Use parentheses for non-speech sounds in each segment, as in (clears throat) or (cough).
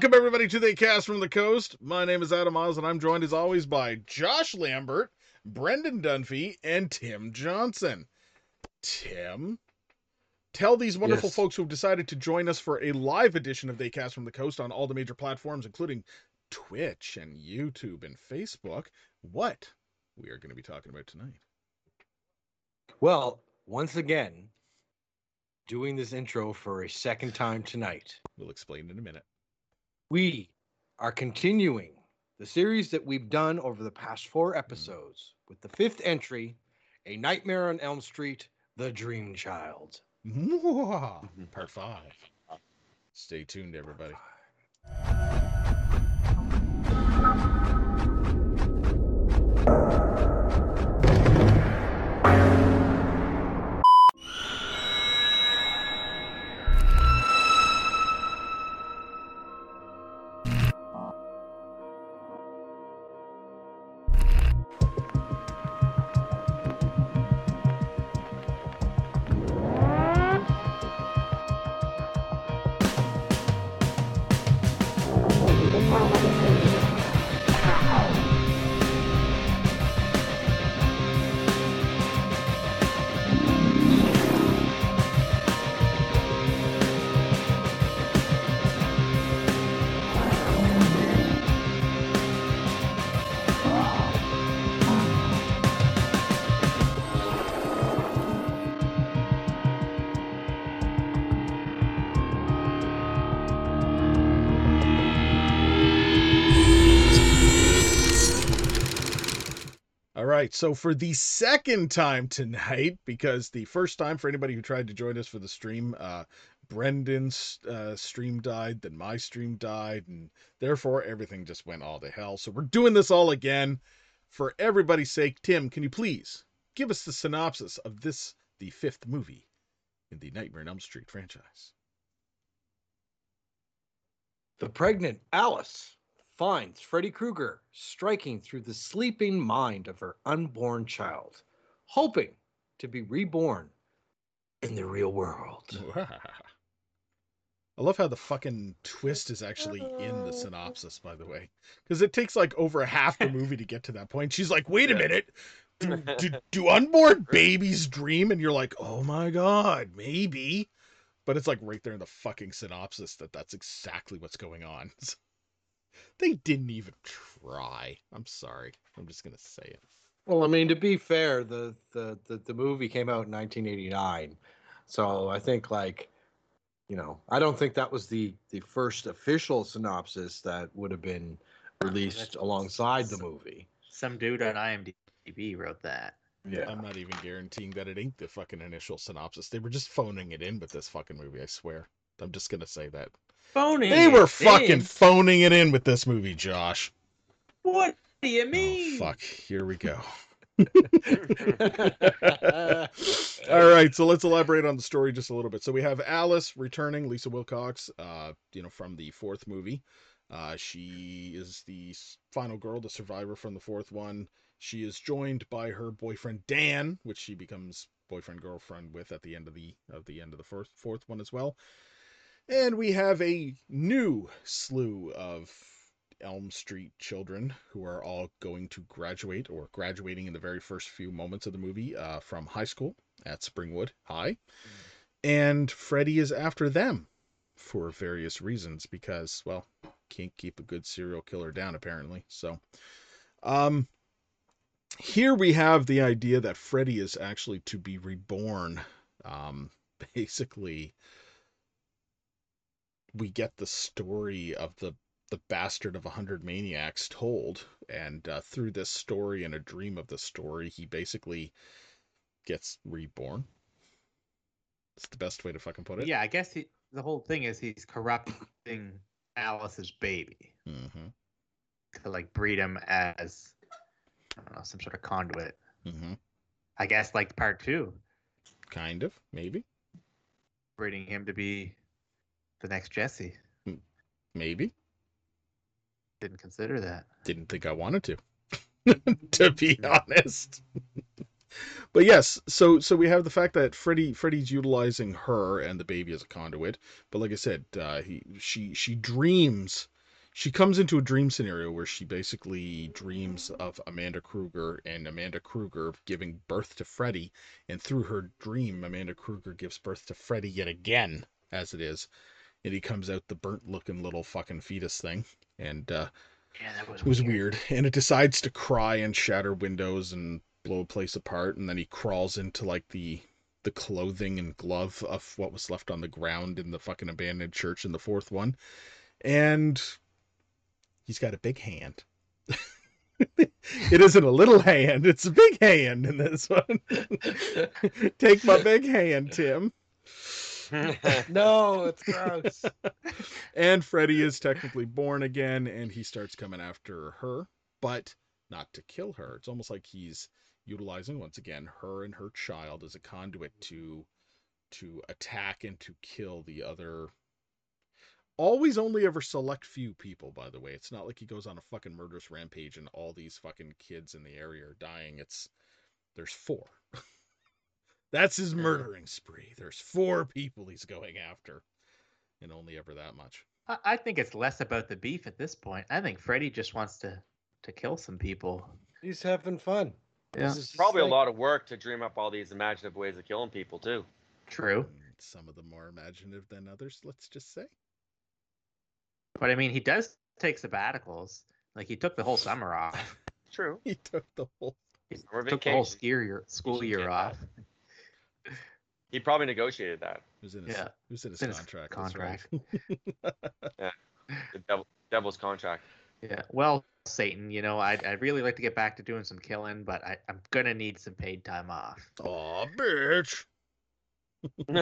Welcome everybody to the cast from the coast. My name is Adam Oz, and I'm joined as always by Josh Lambert, Brendan Dunphy, and Tim Johnson. Tim, tell these wonderful Yes. folks who've decided to join us for a live edition of the Cast from the Coast on all the major platforms, including Twitch and YouTube and Facebook, what we are going to be talking about tonight. Well, once again, doing this intro for a second time tonight, We'll explain in a minute. We are continuing the series that we've done over the past four episodes with the fifth entry A Nightmare on Elm Street The Dream Child. Mm-hmm. Part five. Stay tuned, everybody. So for the second time tonight, because the first time for anybody who tried to join us for the stream, uh, Brendan's uh, stream died, then my stream died, and therefore everything just went all to hell. So we're doing this all again for everybody's sake. Tim, can you please give us the synopsis of this, the fifth movie in the Nightmare on Elm Street franchise? The pregnant Alice finds Freddy Krueger striking through the sleeping mind of her unborn child, hoping to be reborn in the real world. (laughs) I love how the fucking twist is actually in the uh. synopsis, by the way, because it takes like over half the movie to get to that point. She's like, "Wait a minute, (laughs) do, do, do unborn babies dream?" And you're like, "Oh my god, maybe," but it's like right there in the fucking synopsis that that's exactly what's going on. (laughs) they didn't even try. I'm sorry. I'm just gonna say it. Well, I mean, to be fair, the the the, the movie came out in 1989, so I think like, you know, I don't think that was the the first official synopsis that would have been released That's- alongside the movie. Some dude on IMDb wrote that. Yeah. I'm not even guaranteeing that it ain't the fucking initial synopsis. They were just phoning it in with this fucking movie. I swear. I'm just gonna say that. Phoning. They were it fucking in. phoning it in with this movie, Josh. What do you mean? Oh, mean? fuck. Here we go. (laughs) All right, so let's elaborate on the story just a little bit. So we have Alice returning, Lisa Wilcox, uh, you know, from the fourth movie. Uh, she is the final girl, the survivor from the fourth one. She is joined by her boyfriend Dan, which she becomes boyfriend girlfriend with at the end of the of the end of the first fourth one as well. And we have a new slew of Elm Street children who are all going to graduate or graduating in the very first few moments of the movie uh, from high school at Springwood High. And Freddy is after them for various reasons because, well, can't keep a good serial killer down apparently. So, um, here we have the idea that Freddy is actually to be reborn. Um, (laughs) basically, we get the story of the the bastard of a hundred maniacs told, and uh, through this story and a dream of the story, he basically gets reborn. It's the best way to fucking put it. Yeah, I guess he, the whole thing is he's corrupting Alice's baby Mm-hmm. to like breed him as I don't know some sort of conduit. Mm-hmm. I guess like part two, Kind of, maybe, breeding him to be the next Jesse. maybe. Didn't consider that. Didn't think I wanted to. (laughs) to be honest. but yes, so so we have the fact that Freddy Freddy's utilizing her and the baby as a conduit. But like I said, uh, he she she dreams. She comes into a dream scenario where she basically dreams of Amanda Krueger and Amanda Krueger giving birth to Freddy, and through her dream, Amanda Krueger gives birth to Freddy yet again, as it is, and he comes out the burnt-looking little fucking fetus thing, and uh, Yeah, that was it was weird. And it decides to cry and shatter windows and blow a place apart. And then he crawls into like the the clothing and glove of what was left on the ground in the fucking abandoned church in the fourth one. And he's got a big hand. (laughs) it isn't a little hand, it's a big hand in this one. (laughs) Take my big hand, Tim. (laughs) (laughs) no, it's gross. and Freddy is technically born again and he starts coming after her, but not to kill her. It's almost like he's utilizing once again her and her child as a conduit to to attack and to kill the other always only ever select few people by the way it's not like he goes on a fucking murderous rampage and all these fucking kids in the area are dying it's there's four that's his murdering spree there's four people he's going after and only ever that much I, I think it's less about the beef at this point. I think Freddy just wants to to kill some people. He's having fun. Yeah, This is Probably a lot of work to dream up all these imaginative ways of killing people too. true. Some of them more imaginative than others let's just say But I mean, he does take sabbaticals. Like he took the whole summer off. True. (laughs) he took the whole He Summer took the whole vacation. ski year, school year off. He probably negotiated that. it was in his, Yeah. it was in his in his contract contract. That's right. (laughs) The devil, devil's contract. Yeah. Well, Satan, you know, I'd, I'd really like to get back to doing some killing, but I, I'm gonna need some paid time off. Aw, bitch (laughs)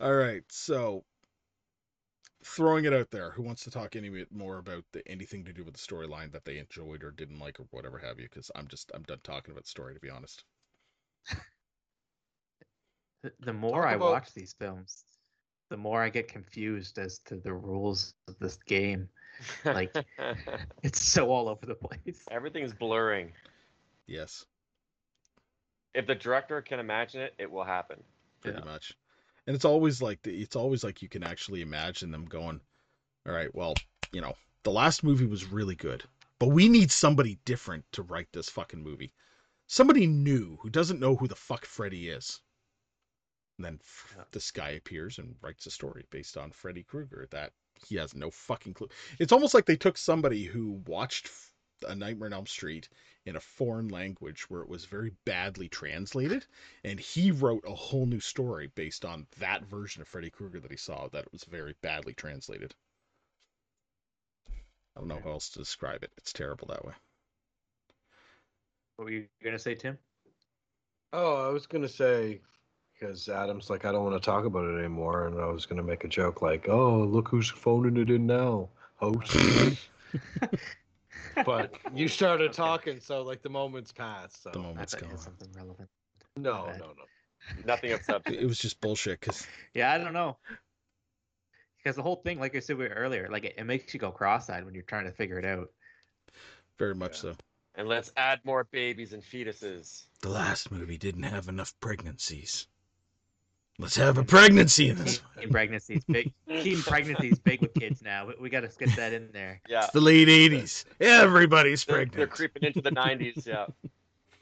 all right so throwing it out there who wants to talk any bit more about the, anything to do with the storyline that they enjoyed or didn't like or whatever have you because i'm just i'm done talking about the story to be honest The, the more Talk I about- watch these films, the more I get confused as to the rules of this game. Like- (laughs) It's so all over the place. everything's blurring. yes If the director can imagine it, it will happen. pretty Yeah. much and it's always like the, it's always like you can actually imagine them going all right well you know the last movie was really good but we need somebody different to write this fucking movie somebody new who doesn't know who the fuck freddy is and then Yeah. this guy appears and writes a story based on freddy krueger that he has no fucking clue it's almost like they took somebody who watched A nightmare on elm street in a foreign language where it was very badly translated and he wrote a whole new story based on that version of Freddy Krueger that he saw that was very badly translated. I don't know how else to describe it. It's terrible that way. What were you gonna say, Tim? Oh, I was gonna say because Adam's like, I don't want to talk about it anymore, and I was gonna make a joke like, Oh, look who's phoning it in now, host. (laughs) but you started talking, so like the moment's passed. So The I moment's thought gone. something relevant. no, no, no. Nothing of It substance. it was just bullshit because Yeah, I don't know. Because the whole thing, like I said earlier, like it, it makes you go cross-eyed when you're trying to figure it out. very much Yeah. so. And let's add more babies and fetuses. The last movie didn't have enough pregnancies. Let's have a pregnancy in this. Teen pregnancy's big. Teen pregnancy's big with kids now. We, we got to get that in there. Yeah. It's the late 80s. Everybody's They're, pregnant. they're creeping into the 90s. Yeah.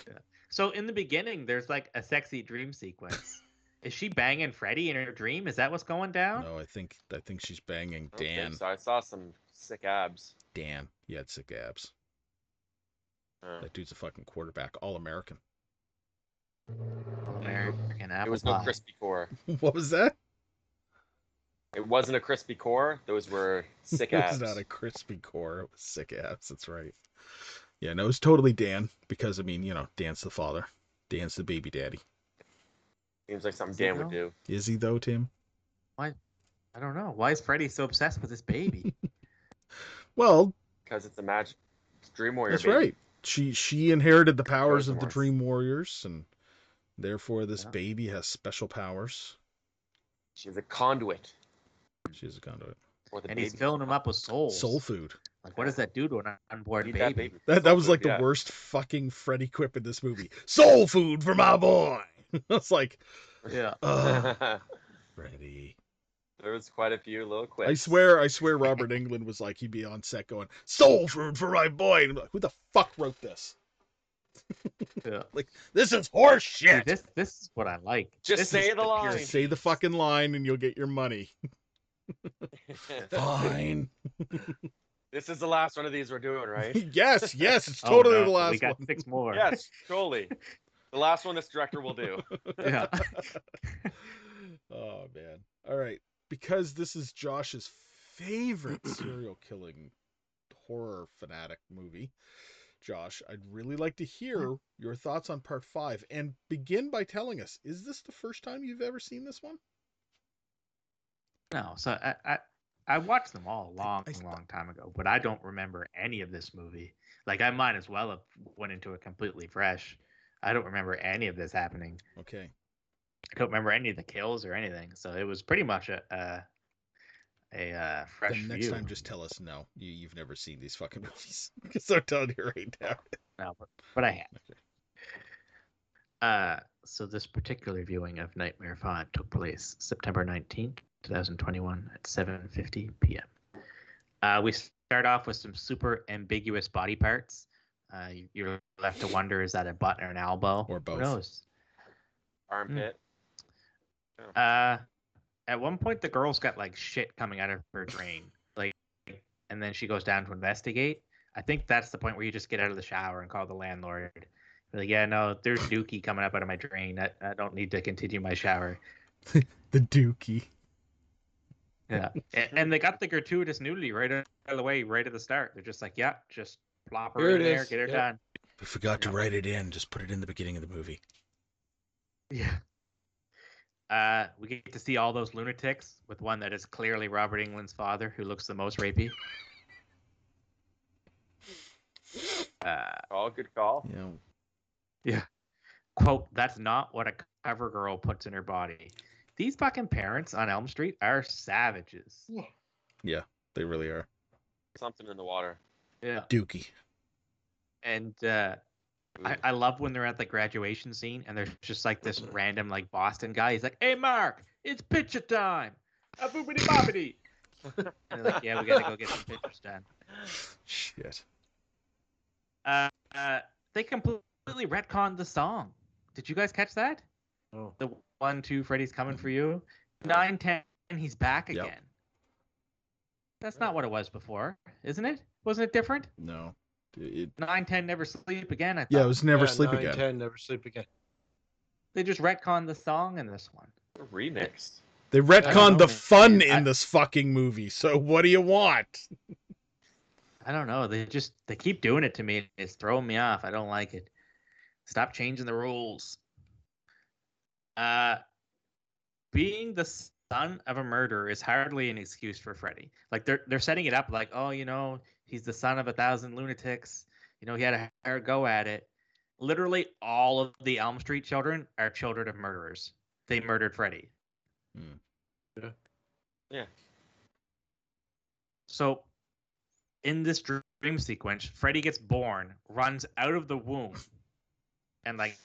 yeah. So in the beginning, there's like a sexy dream sequence. Is she banging Freddy in her dream? Is that what's going down? No, I think I think she's banging I don't Dan. So I saw some sick abs. Dan. He had sick abs. That dude's a fucking quarterback, all American. American apple it was no pie. crispy core. what was that? It wasn't a crispy core. Those were (laughs) sick it abs. was not a crispy core. It was sick abs. That's right. Yeah, no, it was totally Dan because I mean, you know, Dan's the father. Dan's the baby daddy. Seems like something Is it Dan would do. Is he though, Tim? Why? I don't know. Why is Freddy so obsessed with this baby? (laughs) Well, Because it's a magic it's Dream Warrior. that's baby. right. She she inherited the powers of the. Dream Warriors, and therefore this Yeah. baby has special powers. She's a conduit She's a conduit. for the and he's filling him up with soul. Soul food. Like, what does that do to an unborn baby? that baby. That that was like Yeah. the worst fucking Freddy quip in this movie. Soul food for my boy. (laughs) it's like, Yeah. uh, (laughs) Freddy. There was quite a few little quips. I swear, I swear, Robert Englund was like, he'd be on set going, "Soul food for my boy." And I'm like, who the fuck wrote this? (laughs) yeah. Like, this is horse See, shit. this this is what I like. Just This say is the line. Just say the fucking line and you'll get your money. (laughs) Fine. (laughs) this is the last one of these we're doing, right? yes, yes, it's Oh, totally no, the last We got one. six more. yes, totally. The last one this director will do. Yeah. oh man. All right. Because this is Josh's favorite (clears throat) serial killing horror fanatic movie. Josh, I'd really like to hear hmm. your thoughts on part five and begin by telling us is this the first time you've ever seen this one? No, so I, I I watched them all a long, I- long time ago, but I don't remember any of this movie. Like I might as well have went into it completely fresh. I don't remember any of this happening. Okay. I don't remember any of the kills or anything. So it was pretty much a a, a uh, fresh Then next view. time just tell us no. You, you've never seen these fucking (laughs) movies. Because I'm telling you right now. No, but, but I have. (laughs) Okay. Uh, so this particular viewing of Nightmare Five took place September nineteenth, two thousand twenty-one, at seven fifty p.m. Uh, we start off with some super ambiguous body parts. Uh, you- you're left to wonder: is that a butt or an elbow? Or both. Who knows? Armpit. Uh, at one point, the girl's got like shit coming out of her drain, like, and then she goes down to investigate. I think that's the point where you just get out of the shower and call the landlord. Be Like, yeah, no, there's dookie coming up out of my drain. I, I don't need to continue my shower. (laughs) The Dookie. Yeah, and, and they got the gratuitous nudity right out of the way, right at the start. They're just like, yeah, just plop her Here in it there, is, get her yep. done. We forgot to write it in. Just put it in the beginning of the movie. Yeah. Uh, we get to see all those lunatics with one that is clearly Robert Englund's father, who looks the most rapey. (laughs) Uh, Call, good call. Yeah. know, quote, that's not what a cover girl puts in her body. These fucking parents on Elm Street are savages. Yeah. Yeah, they really are. Something in the water. Yeah. Dookie. And uh, I, I love when they're at the graduation scene and there's just like this random like Boston guy. He's like, "Hey, Mark, it's picture time." A boopity boppity. and they're like, "Yeah, we gotta go get some pictures done." Shit. Uh, uh, they completely retconned the song. Did you guys catch that? Oh. The one, two, Freddy's coming for you. Nine, ten, he's back Yep. again. That's not what it was before, isn't it? Wasn't it different? No. It, Nine, ten, never sleep again. I thought. yeah, it was never Yeah, sleep nine, again. 10, never sleep again. They just retconned the song in this one. Remixed. They don't retconned the fun I- in this fucking movie. So what do you want? I don't know. They just they keep doing it to me. It's throwing me off. I don't like it. Stop changing the rules. Uh, being the son of a murderer is hardly an excuse for Freddy. Like they're they're setting it up like, oh, you know, he's the son of a thousand lunatics. You know, he had a hard go at it. Literally, all of the Elm Street children are children of murderers. They murdered Freddy. Hmm. Yeah. Yeah. So, in this dream sequence, Freddy gets born, runs out of the womb, and like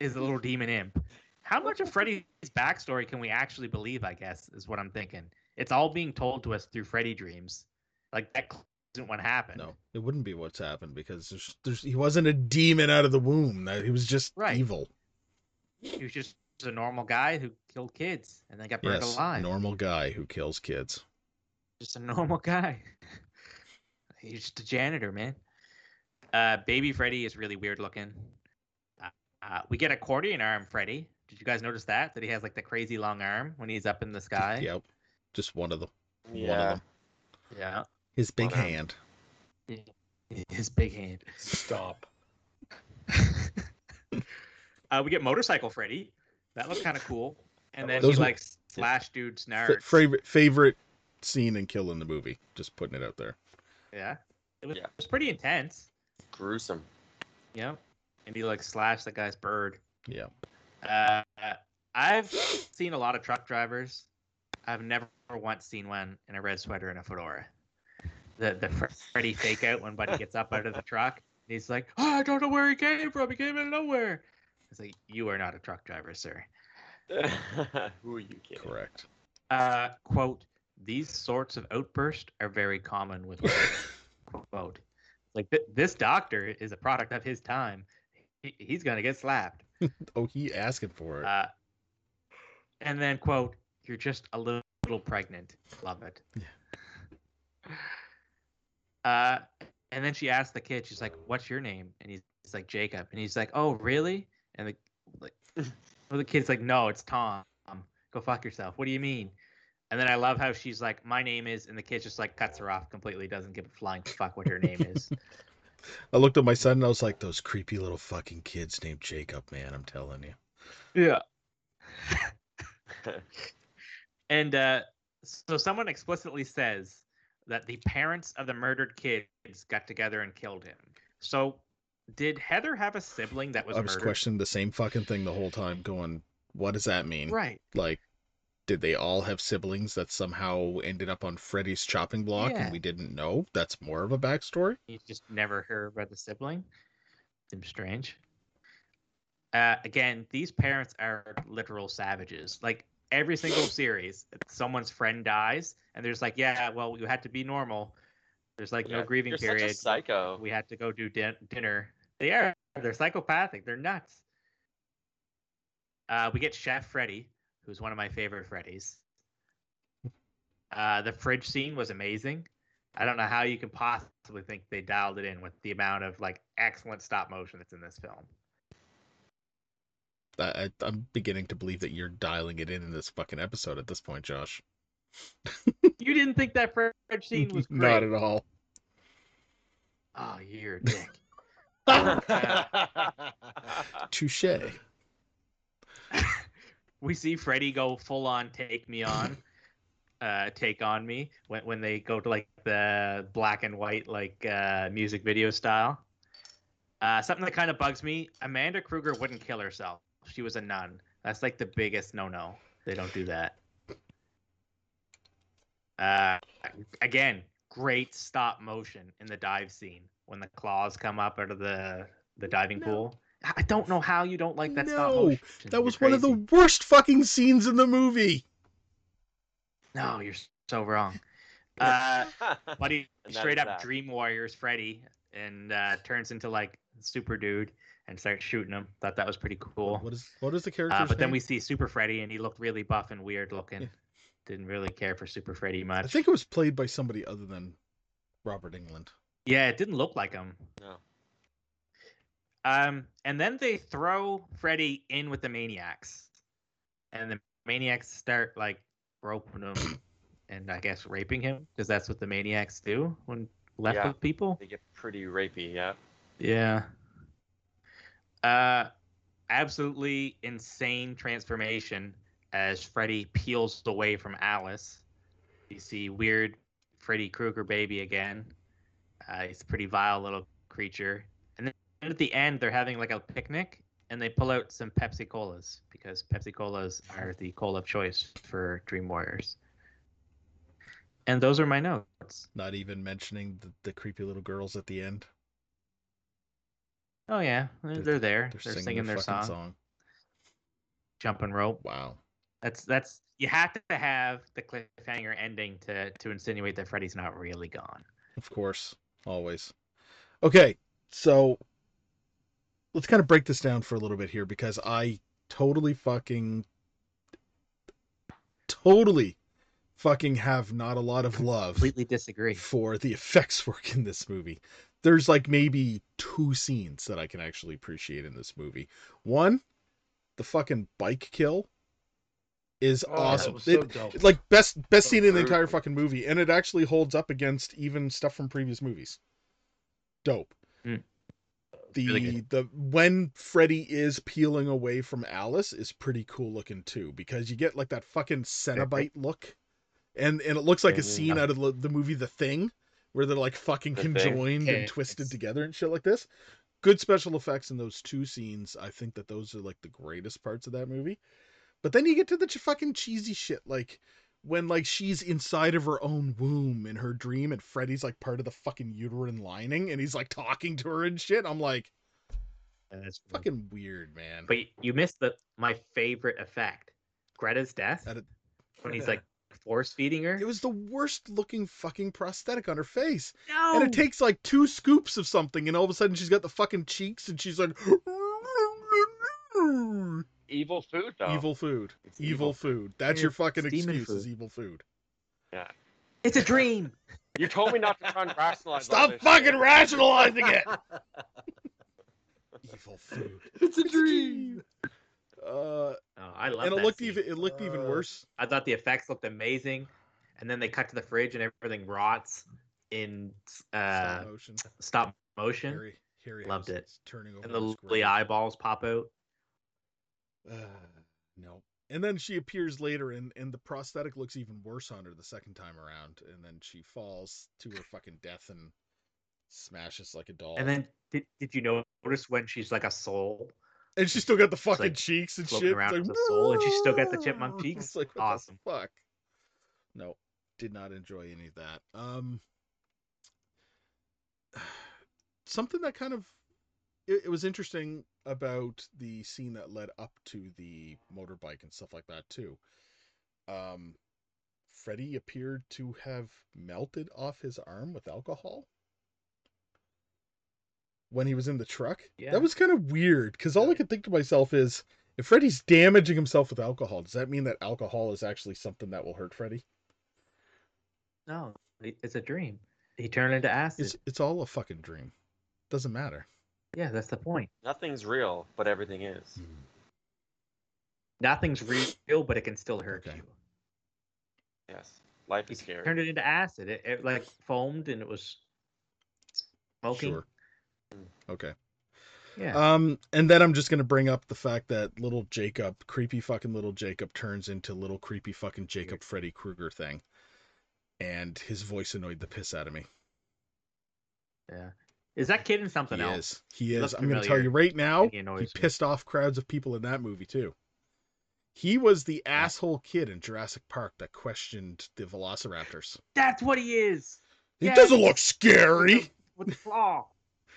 is a little demon imp. How much of Freddy's backstory can we actually believe? I guess is what I'm thinking. It's all being told to us through Freddy dreams. Like that isn't what happened. No, it wouldn't be what's happened because there's, there's he wasn't a demon out of the womb. That he was just Right. evil. He was just a normal guy who killed kids and then got burned Yes, alive. normal guy who kills kids. just a normal guy. (laughs) He's just a janitor, man. Uh, baby Freddy is really weird looking. Uh, uh, we get accordion arm Freddy. Did you guys notice that? That he has like the crazy long arm when he's up in the sky. Yep, just one of them. One of Yeah. them. Yeah. His big One arm. hand. His big hand. Stop. (laughs) uh, we get motorcycle Freddy. That looks kind of cool. And then Those he were- like slash dudes F- nards. favorite favorite scene and kill in the movie. Just putting it out there. yeah. It was, Yeah. it was pretty intense. Gruesome. Yeah. And he like slashed the guy's bird. Yeah. Uh, I've seen a lot of truck drivers. I've never once seen one in a red sweater and a fedora. The the Fre- Freddy fake out when Buddy gets up out of the truck. And he's like, oh, I don't know where he came from. He came out of nowhere. It's like you are not a truck driver, sir. (laughs) Who are you kidding? Correct. Uh, quote: These sorts of outbursts are very common with women. (laughs) quote. Like th- this doctor is a product of his time. He- he's gonna get slapped. (laughs) Oh, he asking for it. Uh, and then quote: You're just a little, little pregnant. Love it. Uh, and then she asked the kid, she's like, "What's your name?" And he's, he's like, "Jacob." And he's like, "Oh, really?" And the like, (laughs) well, the kid's like, "No, it's Tom. Go fuck yourself. What do you mean?" And then I love how she's like, "My name is," and the kid just like cuts her off completely, doesn't give a flying fuck what her name is. (laughs) I looked at my son and I was like, those creepy little fucking kids named Jacob, man. I'm telling you. Yeah. (laughs) and uh, so someone explicitly says that the parents of the murdered kids got together and killed him. So did Heather have a sibling that was I was murdered? questioning the same fucking thing the whole time, going, what does that mean? Right. Like, did they all have siblings that somehow ended up on Freddy's chopping block Yeah. and we didn't know? That's more of a backstory. You just never heard about the sibling. Seems strange. Uh, again, these parents are literal savages. Like every single series, someone's friend dies, and there's like, yeah, well, you had to be normal. There's like no grieving You're period. such a psycho. we had to go do din- dinner. They are. They're psychopathic. They're nuts. Uh, we get Chef Freddy, who's one of my favorite Freddys. Uh, the fridge scene was amazing. I don't know how you can possibly think they dialed it in with the amount of like excellent stop motion that's in this film. I, I, I'm beginning to believe that you're dialing it in in this fucking episode at this point, Josh. (laughs) You didn't think that fridge scene was (laughs) great? Not at all. Oh, you're a dick. (laughs) Touche. we see Freddy go full on take me on, uh, take on me when when they go to like the black and white like uh, music video style. Uh, something that kind of bugs me: Amanda Krueger wouldn't kill herself. She was a nun. That's like the biggest no-no. They don't do that. Uh, again, great stop motion in the dive scene when the claws come up out of the the diving No. pool. I don't know how you don't like that stop No, motion. That was one of the worst fucking scenes in the movie. No, you're so wrong. (laughs) Uh, Buddy straight up that. Dream Warriors Freddy and uh, turns into like super dude and start shooting him. Thought that was pretty cool. What is what is the character? Uh, but then we see Super Freddy and he looked really buff and weird looking. Yeah. Didn't really care for Super Freddy much. I think it was played by somebody other than Robert Englund. Yeah, it didn't look like him. No. Um, and then they throw Freddy in with the maniacs, and the maniacs start like roping him (coughs) and I guess raping him because that's what the maniacs do when left Yeah. with people. They get pretty rapey, yeah. Yeah. Uh, absolutely insane transformation as Freddy peels away from Alice. You see weird Freddy Krueger baby again. Uh, he's a pretty vile little creature. And then at the end, they're having like a picnic and they pull out some Pepsi Colas because Pepsi Colas are the cola of choice for Dream Warriors. And those are my notes. Not even mentioning the, the creepy little girls at the end. Oh, yeah. They're, they're there. They're, singing, their fucking song. Jumping rope. Wow. That's that's you have to have the cliffhanger ending to to insinuate that Freddy's not really gone. Of course. Always. Okay, so let's kind of break this down for a little bit here because I totally fucking totally fucking have not a lot of love Completely disagree. for the effects work in this movie. There's like maybe two scenes that I can actually appreciate in this movie. One, the fucking bike kill is Oh, awesome. so It- like best best So scene in the entire brutal. fucking movie, and it actually holds up against even stuff from previous movies. Dope. Mm. The Really the when Freddy is peeling away from Alice is pretty cool looking too because you get like that fucking Cenobite (laughs) look, and and it looks like a scene out of the, the movie The Thing, where they're like fucking The conjoined and twisted together and shit like this. Good special effects in those two scenes. I think that those are like the greatest parts of that movie. But then you get to the ch- fucking cheesy shit, like when like she's inside of her own womb in her dream and Freddy's like part of the fucking uterine lining and he's like talking to her and shit. I'm like, And it's fucking weird, man. But you missed the my favorite effect, Greta's death That it- when he's like force feeding her. It was the worst looking fucking prosthetic on her face. no, And it takes like two scoops of something, and all of a sudden she's got the fucking cheeks and she's like Evil food though. evil food. It's Evil evil. food. That's Yeah, your fucking it's demon excuse is evil food. Yeah. It's a dream. You told me not to try and rationalize. all Stop this fucking shit. rationalizing it. (laughs) evil food. it's a dream. Uh Oh, I love it. and it looked scene. even it looked even Uh, worse. I thought the effects looked amazing, and then they cut to the fridge and everything rots in uh, Stop motion. stop motion, Harry, Harry Loved is- it. is turning over and the lovely eyeballs pop out. Uh, no. And then she appears later, and and the prosthetic looks even worse on her the second time around. And then she falls to her fucking death and smashes like a doll. And then did, did you notice when she's like a soul? And she's still got the fucking like cheeks and shit. around It's with the soul, and she's still got the chipmunk (laughs) It's cheeks? like what Awesome. The fuck. No, did not enjoy any of that. Um, (sighs) something that kind of it, it was interesting about the scene that led up to the motorbike and stuff like that too. Um, Freddy appeared to have melted off his arm with alcohol when he was in the truck. Yeah. That was kind of weird because all I could think to myself is if Freddy's damaging himself with alcohol, does that mean that alcohol is actually something that will hurt Freddy? No, it's a dream. He turned into acid. It's it's all a fucking dream. Doesn't matter. Yeah, that's the point. Nothing's real, but everything is. Hmm. Nothing's real, but it can still hurt Okay. you. Yes. Life He is scary. turned it into acid. It, it like foamed and it was smoking. Sure. Okay. Yeah. Um, and then I'm just gonna bring up the fact that little Jacob, creepy fucking little Jacob, turns into little creepy fucking Jacob Freddy Krueger thing, and his voice annoyed the piss out of me. yeah. Is that kid in something he else? is. He He is. looked I'm gonna tell you right now. he He annoys me. pissed off crowds of people in that movie too. He was the asshole kid in Jurassic Park that questioned the Velociraptors. That's what he is. He Yeah. doesn't look scary. With the, with the claw.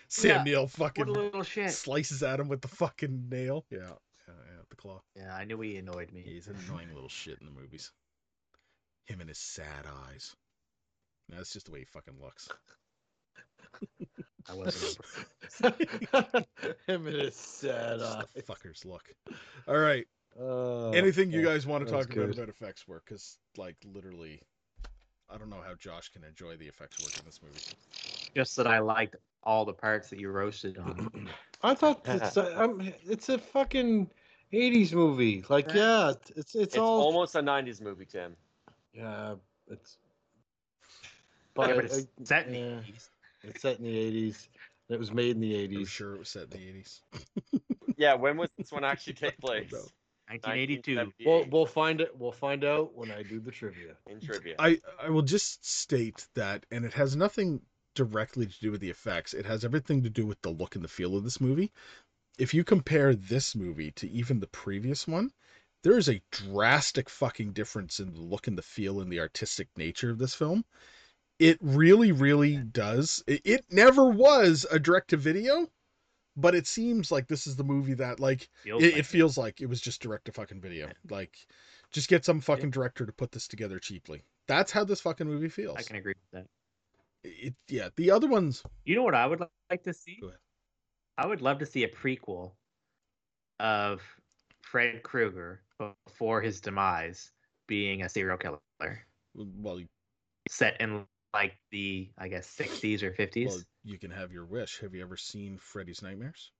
Sam Yeah. Neill What fucking a little shit. slices at him with the fucking nail. Yeah, yeah, yeah, the claw. Yeah, I knew he annoyed me. He's an annoying little shit in the movies. Him and his sad eyes. No, that's just the way he fucking looks. I wasn't. (laughs) Him and his sad Just eyes. the fuckers look. All right. Uh, Anything you yeah, guys want to talk about good. about effects work? Because, like, literally, I don't know how Josh can enjoy the effects work in this movie. Just that I liked all the parts that you roasted on. (clears throat) I thought it's a, um, it's a fucking '80s movie. Like, yeah, it's it's, It's all almost a '90s movie, Tim. yeah, it's. yeah, But, but it's uh, set in the yeah, 80s. it's set in the '80s. It was made in the I'm '80s. sure it was set in the 80s. (laughs) Yeah, when was this one actually (laughs) take place? 1982. We'll we'll find it. We'll find out when I do the trivia. in trivia. I, I will just state that, and it has nothing directly to do with the effects. It has everything to do with the look and the feel of this movie. If you compare this movie to even the previous one, there is a drastic fucking difference in the look and the feel and the artistic nature of this film. It really, really does. It, it never was a direct to video, but it seems like this is the movie that, like, Feels it, like it feels like it was just direct to fucking video. Like, just get some fucking director to put this together cheaply. That's how this fucking movie feels. I can agree with that. It, yeah, the other ones. You know what I would like to see? Go ahead. I would love to see a prequel of Fred Krueger before his demise being a serial killer Well, you- set in like the I guess 60s or 50s. well, you can have your wish. Have you ever seen Freddy's Nightmares?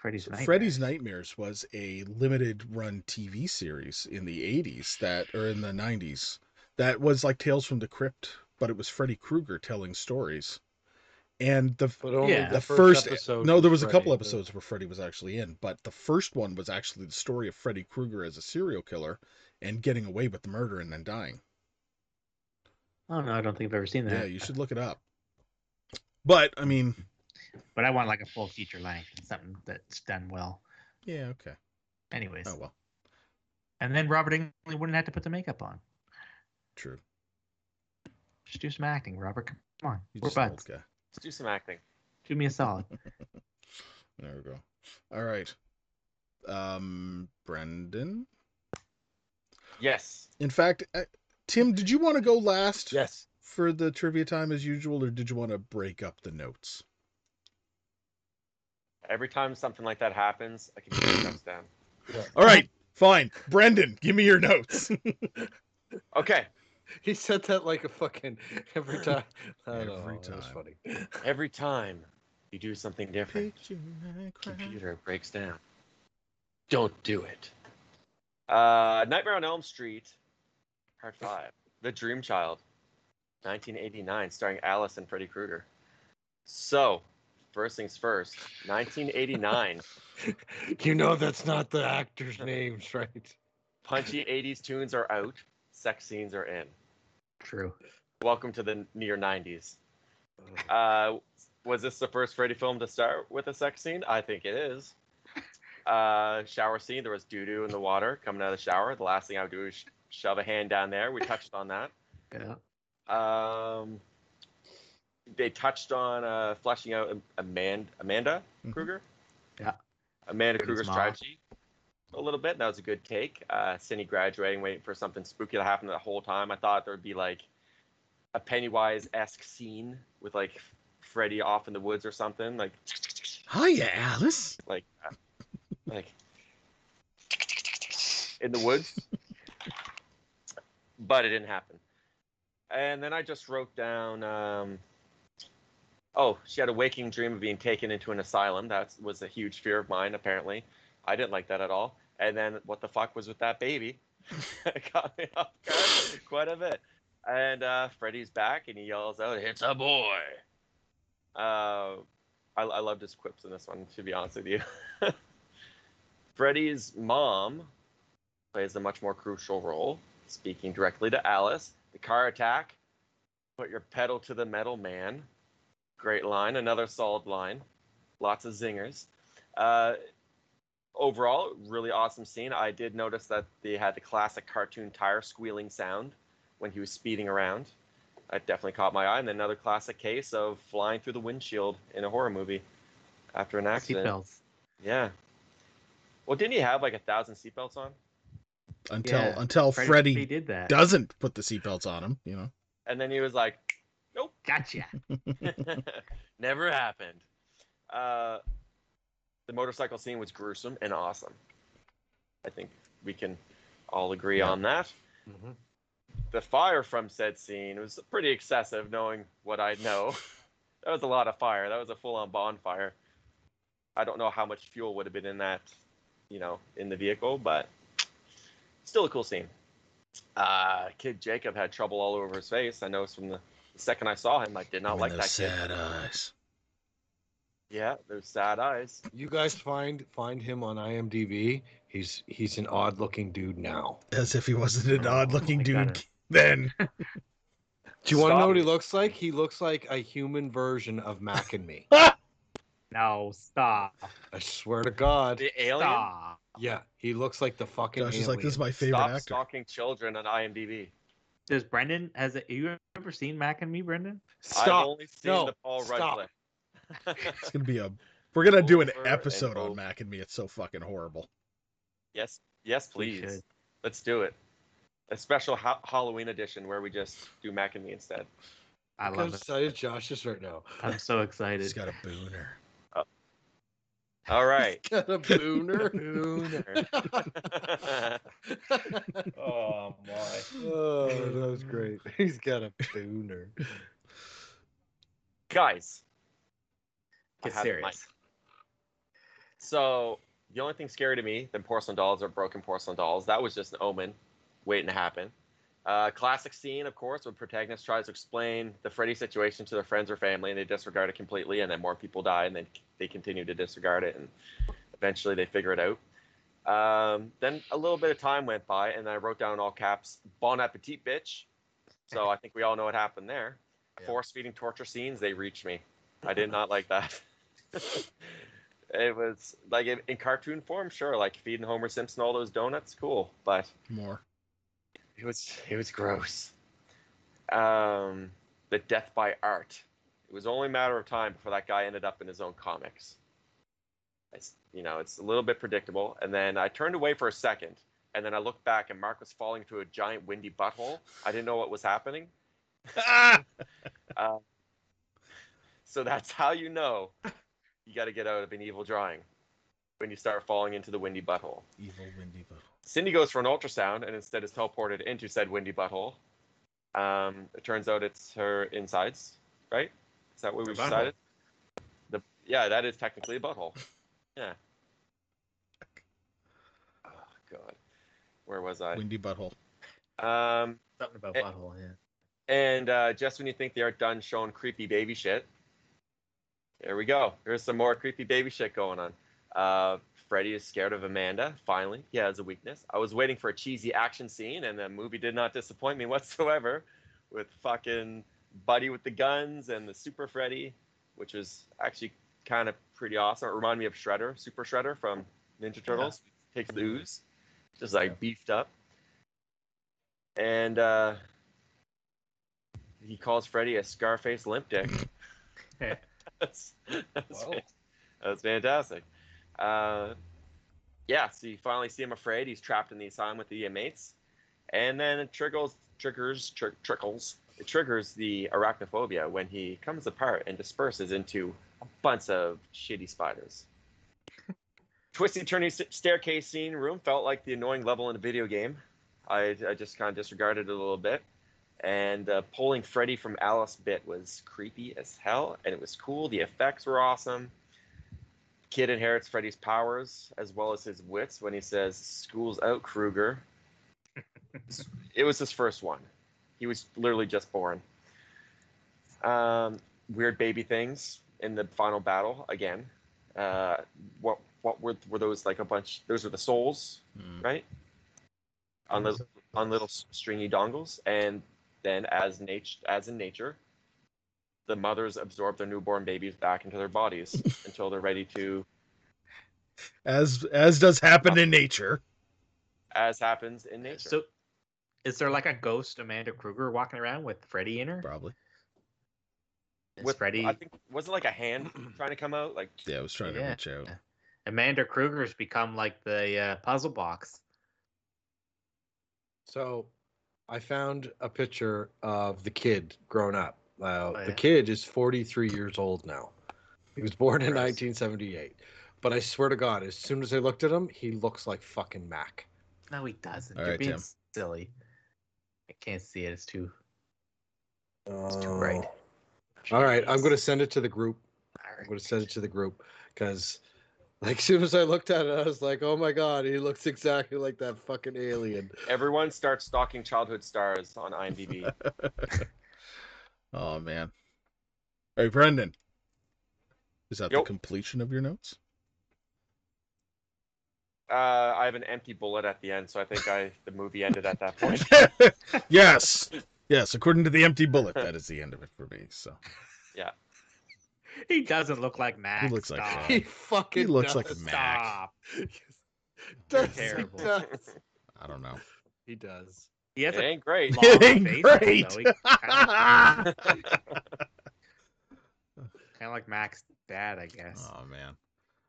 Freddy's Nightmares. Freddy's Nightmares was a limited run TV series in the 80s that or in the 90s that was like Tales from the Crypt, but it was Freddy Krueger telling stories. And the But only Yeah. the first, episode. no there was a couple the- episodes where freddy was actually in but the first one was actually the story of freddy krueger as a serial killer and getting away with the murder and then dying Oh no, I don't think I've ever seen that. yeah you should look it up but i mean But I want like a full feature length, something that's done well. yeah okay Anyways, oh well And then Robert Englund wouldn't have to put the makeup on. True. Just do some acting, Robert. Come on. He's We're just buds. guy. Let's do some acting. Do me a solid. (laughs) There we go. All right. Um, Brendan. Yes. In fact, uh, Tim, did you want to go last Yes. for the trivia time as usual, or did you want to break up the notes? Every time something like that happens, I can get notes down. All right, fine. Brendan, give me your notes. (laughs) Okay. (laughs) He said that like a fucking (laughs) every (laughs) time. I don't know. Every That was time. funny. Every time you do something different, computer breaks down. Don't do it. Uh, Nightmare on Elm Street, Part Five, The Dream Child, 1989, starring Alice and Freddy Krueger. So, first things first, 1989, You know that's not the actors' names, right? punchy 80s tunes are out, sex scenes are in. True. Welcome to the near 90s. Uh, was this the first Freddy film to start with a sex scene? I think it is. (laughs) Uh, shower scene. There was doo doo in the water coming out of the shower. The last thing I would do is sh- shove a hand down there. We touched on that. Yeah. Um, they touched on uh, fleshing out Amanda, Amanda Mhm. Krueger. Yeah. Amanda Krueger's mom. tragedy a little bit. That was a good take. Uh, Cindy graduating, waiting for something spooky to happen the whole time. I thought there would be like a Pennywise esque scene with like Freddy off in the woods or something, like Hiya, Alice. like uh, like in the woods. but it didn't happen. And then I just wrote down. Um, oh, she had a waking dream of being taken into an asylum. That was a huge fear of mine, apparently. I didn't like that at all. And then what the fuck was with that baby? (laughs) got me off guard quite a bit. And uh, Freddy's back and he yells out, It's a boy. Uh, I, I loved his quips in this one, to be honest with you. (laughs) Freddy's mom plays a much more crucial role, speaking directly to Alice. The car attack, put your pedal to the metal, man. Great line, another solid line. Lots of zingers. Uh, overall, really awesome scene. I did notice that they had the classic cartoon tire squealing sound when he was speeding around. That definitely caught my eye. And then another classic case of flying through the windshield in a horror movie after an accident. Seatbelts. Yeah. Well, didn't he have like a thousand seatbelts on? Until Yeah, until Freddy, Freddy did that. doesn't put the seatbelts on him, you know. And then he was like, nope, Gotcha. (laughs) (laughs) never happened. Uh, the motorcycle scene was gruesome and awesome. I think we can all agree Yeah. on that. Mhm. The fire from said scene was pretty excessive, knowing what I know. (laughs) that was a lot of fire. That was a full-on bonfire. I don't know how much fuel would have been in that, you know, in the vehicle, but still a cool scene. Uh, kid Jacob had trouble all over his face. I noticed from the, the second I saw him, I did not When like those that kid. sad eyes. Yeah, those sad eyes. You guys find find him on IMDb. He's he's an odd looking dude now. As if he wasn't an Oh, odd looking I dude gotta- (laughs) then. (laughs) Do you want to know what he looks like? He looks like a human version of Mac and me. (laughs) No, stop. I swear to God. The alien. Stop. Yeah, he looks like the fucking Josh alien. is like, this is my favorite Stop actor. stalking children on IMDb. Does Brendan has it, you ever seen Mac and Me, Brendan? I've Stop. only seen No, the Paul Rudd stop. clip. (laughs) It's gonna be a. We're gonna do an episode on. Mac and me. It's so fucking horrible. yes, yes, please. Let's do it. A special ha- Halloween edition where we just do Mac and me instead. I Look love how it. excited Josh is right now. I'm so excited. He's got a booner. Oh. All right. (laughs) Got a booner. (laughs) Oh my. oh, that was great. He's got a booner. Guys, I Get serious. So the only thing scary to me than porcelain dolls are broken porcelain dolls. That was just an omen waiting to happen. Uh, classic scene, of course, when protagonist tries to explain the Freddy situation to their friends or family, and they disregard it completely, and then more people die, and then they continue to disregard it, and eventually they figure it out. Um, then a little bit of time went by, and I wrote down in all caps, "Bon appetit, bitch." So (laughs) I think we all know what happened there. Yeah. Force feeding torture scenes, they reached me. I did not like that. (laughs) It was like in, in cartoon form, sure, like feeding Homer Simpson all those donuts, cool, but More. it was it was gross. Um, the death by art. It was only a matter of time before that guy ended up in his own comics. It's, you know, it's a little bit predictable. And then I turned away for a second, and then I looked back, and Mark was falling into a giant windy butthole. I didn't know what was happening. (laughs) Uh, so that's how you know you got to get out of an evil drawing when you start falling into the windy butthole. Evil windy butthole. Cindy goes for an ultrasound and instead is teleported into said windy butthole. Um, it turns out it's her insides, right? Is that what we Her butthole. decided? The yeah, that is technically a butthole. (laughs) Yeah. Oh god, where was I? Windy butthole. Um, Something about butthole, yeah. and uh, just when you think they are done showing creepy baby shit, there we go. There's some more creepy baby shit going on. Uh, Freddy is scared of Amanda. Finally, he has a weakness. I was waiting for a cheesy action scene, and the movie did not disappoint me (laughs) whatsoever. With fucking Buddy with the guns and the Super Freddy, which was actually kind of pretty awesome. It reminded me of Shredder, Super Shredder from Ninja Turtles. Takes the ooze, just like beefed up. And uh, he calls Freddy a Scarface limp dick. (laughs) that's, that's, Whoa. that's fantastic. Uh, yeah, so you finally see him afraid. He's trapped in the asylum with the inmates, and then it trickles, triggers, tr- trickles. It triggers the arachnophobia when he comes apart and disperses into a bunch of shitty spiders. (laughs) Twisty turny s- staircase scene room felt like the annoying level in a video game. I, I just kind of disregarded it a little bit. And uh, pulling Freddy from Alice bit was creepy as hell, and it was cool. The effects were awesome. Kid inherits Freddy's powers as well as his wits when he says, School's out, Krueger. (laughs) it was his first one. He was literally just born. Um, weird baby things in the final battle again. Uh, what what were were those like a bunch? Those were the souls, Mm. right? On the on little stringy dongles, and then as nature as in nature, the mothers absorb their newborn babies back into their bodies (laughs) until they're ready to, As as does happen in nature. as happens in nature. So, is there like a ghost Amanda Krueger walking around with Freddy in her? Probably. Is With Freddy? I think was it like a hand (clears throat) trying to come out? Like Yeah, I was trying to Yeah. reach out. Amanda Krueger's become like the uh, puzzle box. So I found a picture of the kid grown up. Uh, Oh, The kid is 43 years old now. He was born in Gross. 1978. But I swear to God, as soon as I looked at him, he looks like fucking Mac. No, he doesn't. All You're right, being Tim. silly. I can't see it. It's too. It's too bright. All right, I'm going to send it to the group. All I'm going to send it to the group because, like, as (laughs) soon as I looked at it, I was like, oh my God, he looks exactly like that fucking alien. everyone starts stalking childhood stars on IMDb. (laughs) Oh man. Hey Brendan. Is that Yo. the completion of your notes? uh, I have an empty bullet at the end, so I think I the movie ended at that point. (laughs) yes. Yes, according to the empty bullet, that is the end of it for me. So (laughs) He doesn't look like Max. He looks like Stop. Shaq. He fucking he looks like does. Mac. Stop. (laughs) Does, terrible. He does. I don't know. He does. He has it a ain't great. long (laughs) It ain't face, great. though. He kind of like Mac's dad, I guess. Oh man.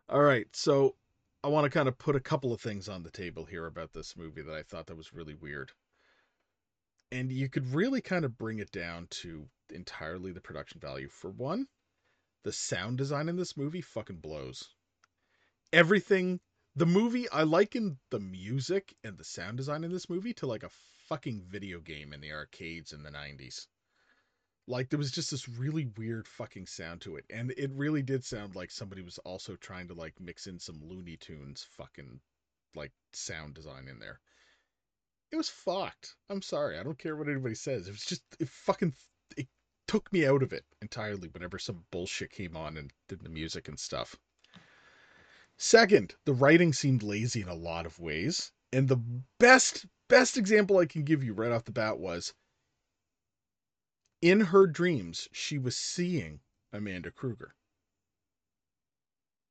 All right, so I want to kind of put a couple of things on the table here about this movie that I thought that was really weird. And you could really kind of bring it down to entirely the production value. For one, the sound design in this movie fucking blows. Everything the movie I liken the music and the sound design in this movie to like a fucking video game in the arcades in the 90s like there was just this really weird fucking sound to it and it really did sound like somebody was also trying to like mix in some looney tunes fucking like sound design in there. It was fucked. I'm sorry. I don't care what anybody says. It was just it fucking took me out of it entirely whenever some bullshit came on and did the music and stuff second the writing seemed lazy in a lot of ways and the best best example i can give you right off the bat was in her dreams, she was seeing Amanda Krueger.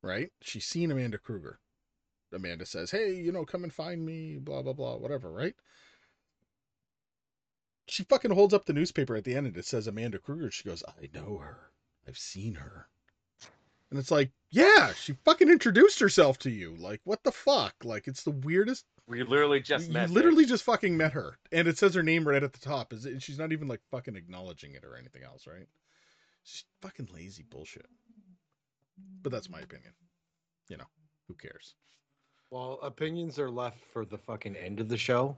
right? She's seen Amanda Krueger. Amanda says, "Hey, you know, come and find me." Blah blah blah, whatever, right? She fucking holds up the newspaper at the end and it says Amanda Krueger. She goes, "I know her. I've seen her." And it's like, yeah, she fucking introduced herself to you. Like, what the fuck? Like, it's the weirdest. We literally just you met. literally bitch. just fucking met her, and it says her name right at the top. Is it, she's not even like fucking acknowledging it or anything else, right? She's fucking lazy bullshit. But that's my opinion. You know, who cares? Well, opinions are left for the fucking end of the show.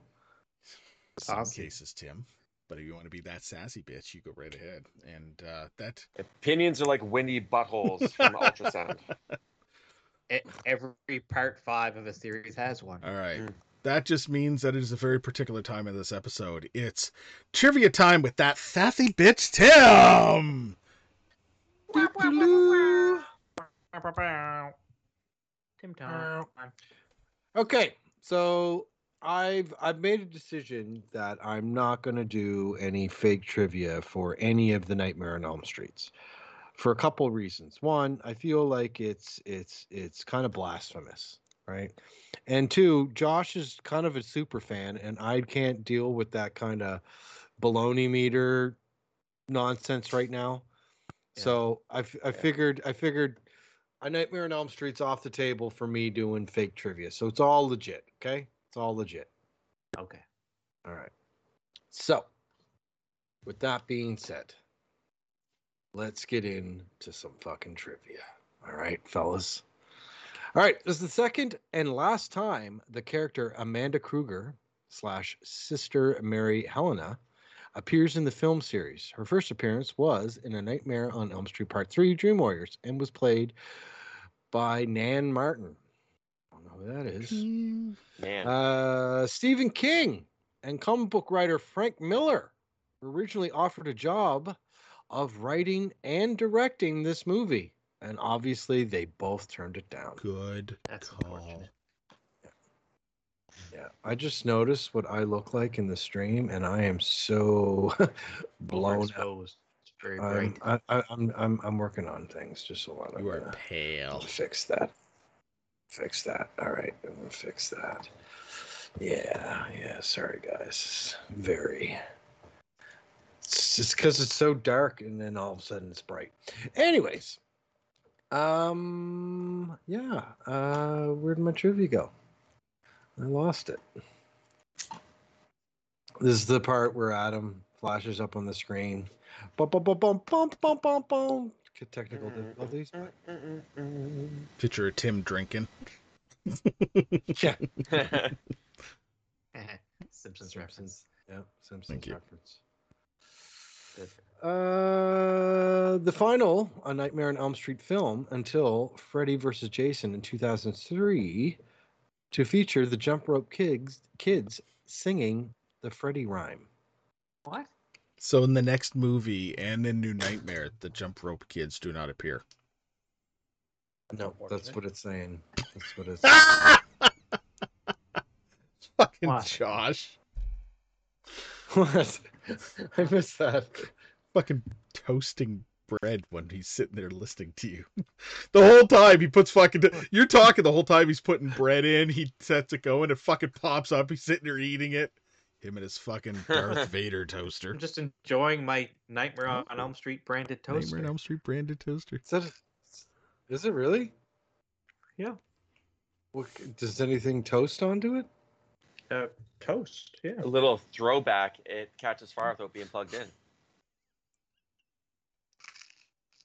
Some Awesome. cases, Tim. But if you want to be that sassy bitch, you go right ahead. And uh, that Opinions are like windy buttholes from ultrasound. (laughs) E- Every part five of a series has one. All right. Mm. That just means that it is a very particular time in this episode. It's trivia time with that sassy bitch, Tim. Tim Tom. Okay, so I've I've made a decision that I'm not going to do any fake trivia for any of the Nightmare on Elm Streets, for a couple of reasons. One, I feel like it's it's it's kind of blasphemous, right? And two, Josh is kind of a super fan, and I can't deal with that kind of baloney meter nonsense right now. Yeah. So I, f- I figured I figured a Nightmare on Elm Street's off the table for me doing fake trivia. So it's all legit, okay? It's all legit. Okay. All right. So, with that being said, let's get into some fucking trivia. All right, fellas. All right, this is the second and last time the character Amanda Krueger slash Sister Mary Helena appears in the film series. Her first appearance was in A Nightmare on Elm Street Part 3 Dream Warriors and was played by Nan Martin. I don't know who that is. Man, Uh, Stephen King and comic book writer Frank Miller were originally offered a job of writing and directing this movie, and obviously they both turned it down. Good That's call. unfortunate. Yeah, I just noticed what I look like in the stream, and I am so (laughs) blown out. Overexposed. It's very I'm, bright. I, I, I'm I'm I'm working on things. Just a lot. You are pale. fix that. Fix that. All right, I'm gonna fix that. Yeah, yeah. Sorry, guys. Very. It's just because it's so dark, and then all of a sudden it's bright. Anyways, um, yeah. Uh, where'd my trivia go? I lost it. This is the part where Adam flashes up on the screen. Bum bum bum bum bum bum bum. Technical difficulties. Picture of Tim drinking. (laughs) Yeah. (laughs) Simpsons reference. Yeah, Simpsons Thank you. reference. Uh, the final A Nightmare on Elm Street film until Freddy vs. Jason in 2003 to feature the Jump Rope Kids, kids singing the Freddy rhyme. What? So in the next movie and in New Nightmare, the jump rope kids do not appear. No, that's what it's saying. That's what it's (laughs) Fucking What? Josh. What? (laughs) I missed that. Fucking toasting bread when he's sitting there listening to you. (laughs) The whole time he puts fucking. You're talking the whole time he's putting bread in. He sets it going. It fucking pops up. He's sitting there eating it. Him and his fucking (laughs) Darth Vader toaster. I'm just enjoying my Nightmare on on Elm Street branded toaster. Nightmare on Elm Street branded toaster. Is, that is it really? Yeah. What, does anything toast onto it? Uh, toast. Yeah. a little throwback. It catches fire without being plugged in.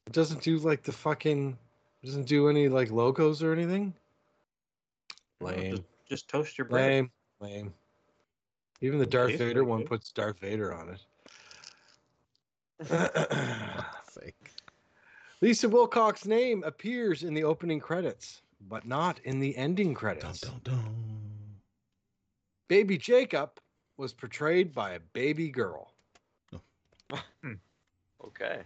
It doesn't do like the fucking. Doesn't do any like logos or anything. Lame. Just, just toast your bread. Lame. Lame. Even the Darth tastes Vader one puts Darth Vader on it. (laughs) Fuck's sake. Lisa Wilcox's name appears in the opening credits, but not in the ending Dun, credits. dun, dun. Baby Jacob was portrayed by a baby girl. Okay.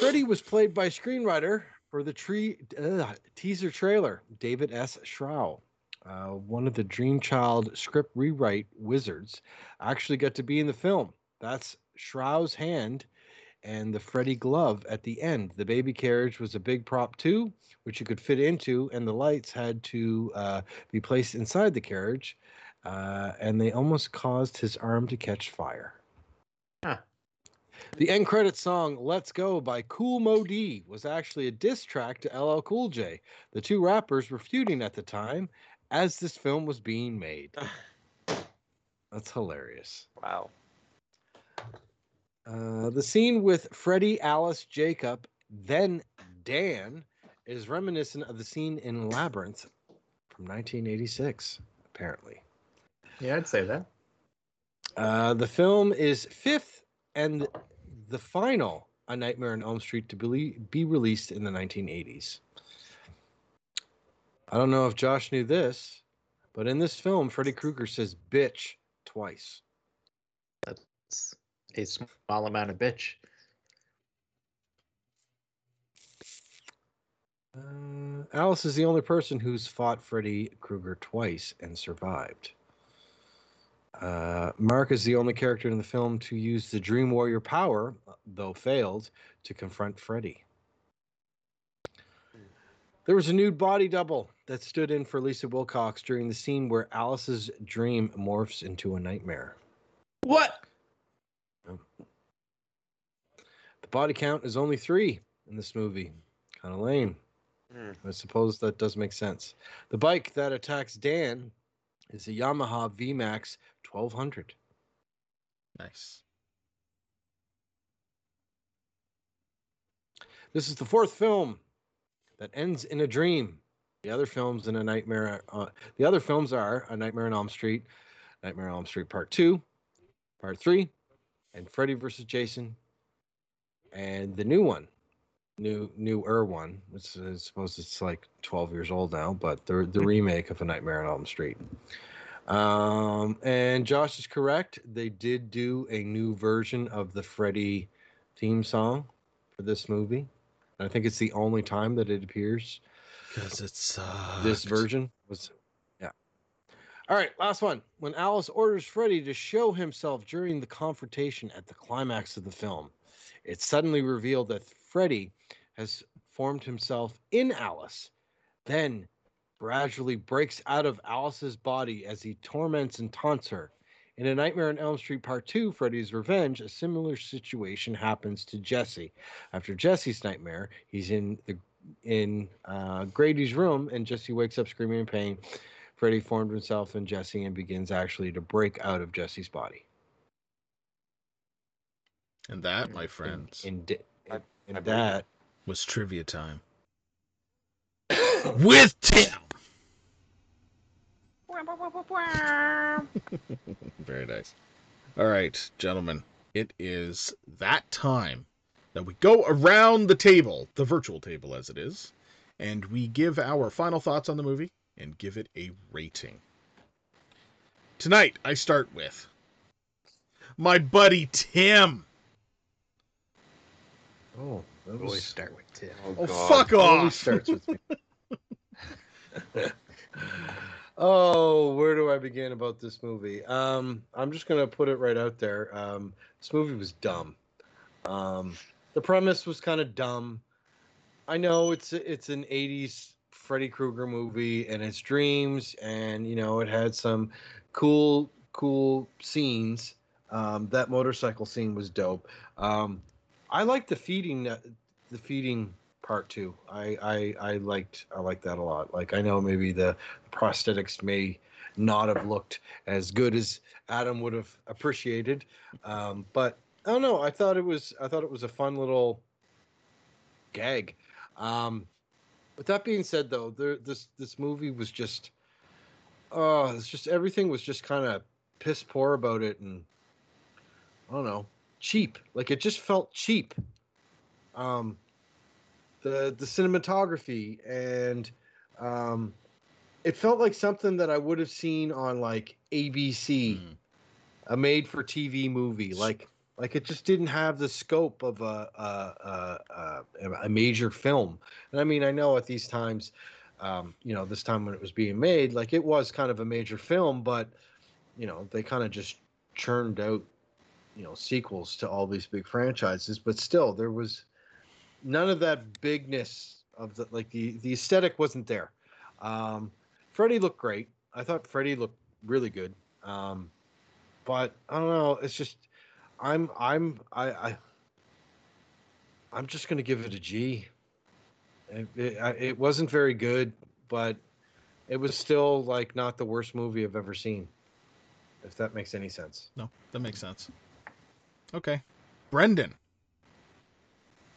Freddy was played by screenwriter for the tree uh, teaser trailer, David S. Schow. Uh, one of the Dreamchild script rewrite wizards actually got to be in the film. That's Schow's hand and the Freddy glove at the end. The baby carriage was a big prop too, which you could fit into, and the lights had to uh, be placed inside the carriage, uh, and they almost caused his arm to catch fire. Huh. The end credit song "Let's Go" by Kool Moe Dee was actually a diss track to LL Cool J. The two rappers were feuding at the time as this film was being made. That's hilarious. Wow. Uh, the scene with Freddy, Alice, Jacob, then Dan is reminiscent of the scene in Labyrinth from 1986, apparently. Yeah, I'd say that. Uh, the film is fifth and the final A Nightmare on Elm Street to be, be released in the 1980s. I don't know if Josh knew this, but in this film, Freddy Krueger says bitch twice. It's a small amount of bitch. Uh, Alice is the only person who's fought Freddy Krueger twice and survived. Uh, Mark is the only character in the film to use the Dream Warrior power, though failed, to confront Freddy. There was a nude body double that stood in for Lisa Wilcox during the scene where Alice's dream morphs into a nightmare. What? The body count is only three in this movie. Kind of lame. Hmm. I suppose that does make sense. The bike that attacks Dan is a Yamaha VMAX 1200. Nice. This is the fourth film that ends in a dream. The other films in a nightmare. Uh, the other films are A Nightmare on Elm Street, Nightmare on Elm Street Part Two, Part Three, and Freddy versus Jason, and the new one, new newer one. Which I suppose it's like 12 years old now, but the the (laughs) remake of A Nightmare on Elm Street. Um, and Josh is correct. They did do a new version of the Freddy theme song for this movie. And I think it's the only time that it appears. Because it's This version was, yeah. All right, last one. When Alice orders Freddy to show himself during the confrontation at the climax of the film, it's suddenly revealed that Freddy has formed himself in Alice, then gradually breaks out of Alice's body as he torments and taunts her. In A Nightmare on Elm Street Part 2, Freddy's Revenge, a similar situation happens to Jesse. After Jesse's nightmare, he's in the in uh, Grady's room, and Jesse wakes up screaming in pain. Freddy formed himself in Jesse and begins actually to break out of Jesse's body. And that, my And- friends, and, I- and, and I that was trivia time. With Tim. (laughs) Very nice. All right, gentlemen. It is that time that we go around the table, the virtual table as it is, and we give our final thoughts on the movie and give it a rating. Tonight, I start with my buddy Tim. oh, that Always was start with Tim. Oh, God. fuck always starts with me. (laughs) oh, where do I begin about this movie? Um, I'm just gonna put it right out there. Um, this movie was dumb. Um, the premise was kind of dumb. I know it's it's an '80s Freddy Krueger movie, and it's dreams, and you know it had some cool cool scenes. Um, that motorcycle scene was dope. Um, I like the feeding uh, the feeding part too. I, I I liked I liked that a lot. Like I know maybe the prosthetics may not have looked as good as Adam would have appreciated, um, but I don't know. I thought it was I thought it was a fun little gag. Um, with that being said, though, there, this this movie was just oh, it's just everything was just kind of piss poor about it, and I don't know, cheap. Like it just felt cheap. Um, the the cinematography and um, it felt like something that I would have seen on like ABC, Mm. a made for TV movie. Like like it just didn't have the scope of a a, a, a, a major film. And I mean, I know at these times, um, you know, this time when it was being made, like it was kind of a major film, but you know, they kind of just churned out, you know sequels to all these big franchises, but still there was none of that bigness of the like the the aesthetic wasn't there. Um, Freddy looked great. I thought Freddy looked really good. Um, but I don't know. It's just I'm I'm I, I I'm just gonna give it a G. It, it, it wasn't very good, but it was still like not the worst movie I've ever seen. If that makes any sense. No, that makes sense. Okay, Brendan.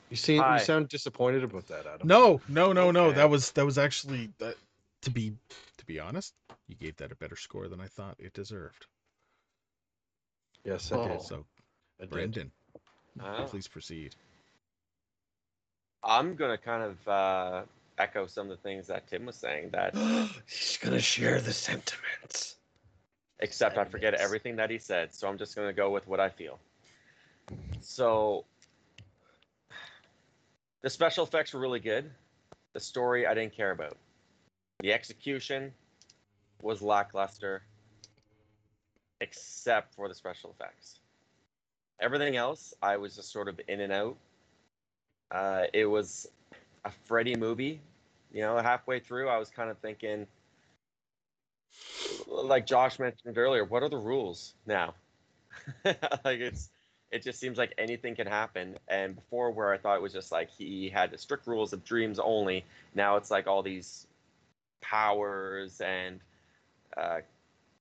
You seem Hi. you sound disappointed about that, Adam. No, no, no, no. That was that was actually that. To be to be honest, you gave that a better score than I thought it deserved. Yes, I did. Oh. So, I. Brendan, Ah. please proceed. I'm gonna kind of uh, echo some of the things that Tim was saying. That (gasps) He's gonna share the sentiments. except I forget everything that he said, so I'm just gonna go with what I feel. So the special effects were really good. The story I didn't care about. The execution was lackluster, except for the special effects. Everything else, I was just sort of in and out. Uh, it was a Freddy movie. You know, halfway through, I was kind of thinking, like Josh mentioned earlier, what are the rules now? (laughs) like it's, it just seems like anything can happen. And before, where I thought it was just like he had the strict rules of dreams only, now it's like all these powers and uh,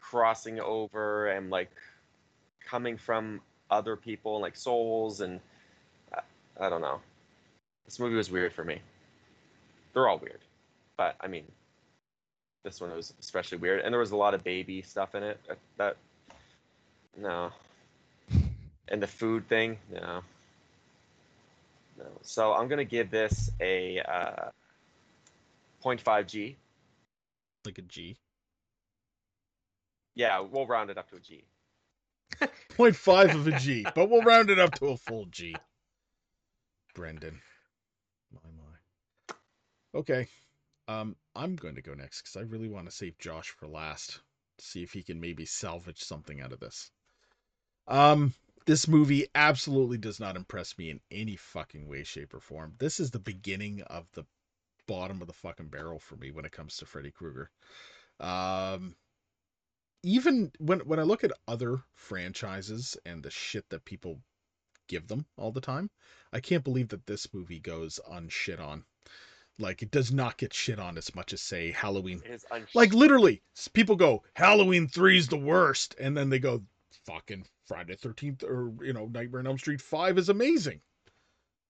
crossing over and like coming from other people, like souls, and uh, I don't know. This movie was weird for me. They're all weird, but I mean, this one was especially weird, and there was a lot of baby stuff in it. That, that no, and the food thing, no, no. So I'm gonna give this a uh, 0.5 G. Like a G. Yeah, we'll round it up to a G. (laughs) 0.5 of a G, but we'll round it up to a full G. Brendan. My, my. Okay. Um, I'm going to go next because I really want to save Josh for last. See if he can maybe salvage something out of this. Um, this movie absolutely does not impress me in any fucking way, shape, or form. This is the beginning of the bottom of the fucking barrel for me when it comes to Freddy Krueger. Um, even when when I look at other franchises and the shit that people give them all the time, I can't believe that this movie goes unshit on. Like it does not get shit on as much as say Halloween. Un- Like literally, people go Halloween 3 is the worst and then they go fucking Friday 13th or you know Nightmare on Elm Street 5 is amazing.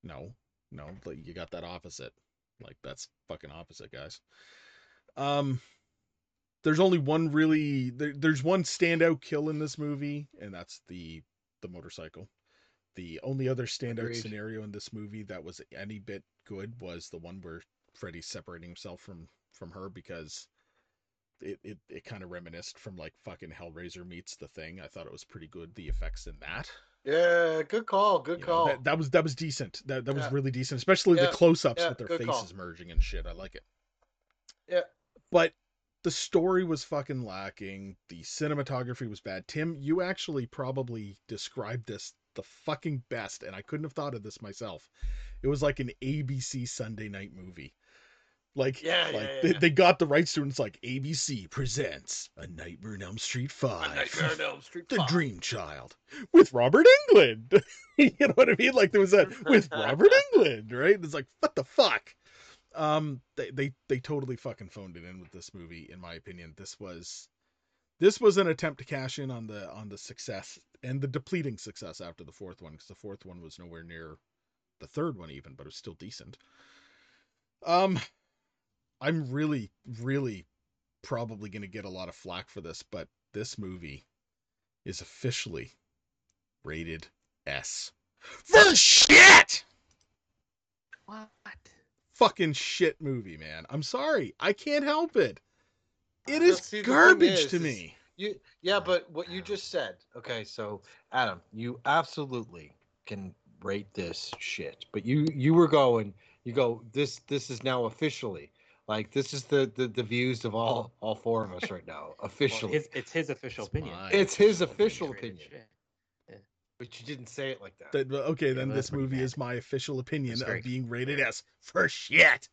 No. No, you got that opposite. Like that's fucking opposite, guys. Um there's only one really there, there's one standout kill in this movie and that's the the motorcycle the only other standout Agreed. scenario in this movie that was any bit good was the one where freddy's separating himself from from her because it it, it kind of reminisced from like fucking hellraiser meets the thing i thought it was pretty good the effects in that Yeah, good call. Good you know, call. that, that was that was decent that, that was really decent especially Yeah, the close-ups yeah, with their good call. faces merging and shit i like it Yeah. but the story was fucking lacking. The cinematography was bad. Tim, you actually probably described this the fucking best, and I couldn't have thought of this myself. It was like an ABC Sunday night movie. Like, Yeah, like yeah, They, yeah. they got the right students. Like ABC presents A Nightmare on Elm Street Five, Nightmare on Elm Street 5. The. Dream Child with Robert Englund. (laughs) you know what I mean? Like there was that (laughs) with Robert Englund, right? It's like what the fuck. Um, they they they totally fucking phoned it in with this movie, in my opinion. This was this was an attempt to cash in on the on the success and the depleting success after the fourth one, because the fourth one was nowhere near the third one even, but it was still decent. Um, I'm really really probably gonna get a lot of flack for this, but this movie is officially rated S for shit. What? Fucking shit movie, man. I'm sorry, I can't help it. It Well, is see, garbage is, to me. You yeah, but what you just said. Okay, so Adam, you absolutely can rate this shit. But you you were going, you go, this this is now officially like this is the the, the views of all all four of us right now. Officially. his, it's his official It's opinion. mine. it's his official rated opinion. shit. But you didn't say it like that. That, okay, then this movie bad. is my official opinion of being rated S for shit.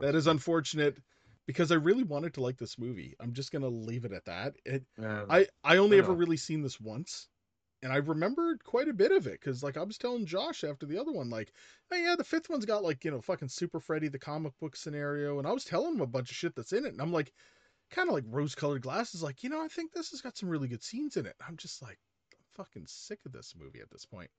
That is unfortunate because I really wanted to like this movie. I'm just gonna leave it at that. It, Yeah. I I only I ever really seen this once, and I remembered quite a bit of it because like I was telling Josh after the other one, like, oh yeah, the fifth one's got like you know fucking Super Freddy the comic book scenario, and I was telling him a bunch of shit that's in it, and I'm like, kind of like rose colored glasses, like you know I think this has got some really good scenes in it. I'm just like, I'm fucking sick of this movie at this point.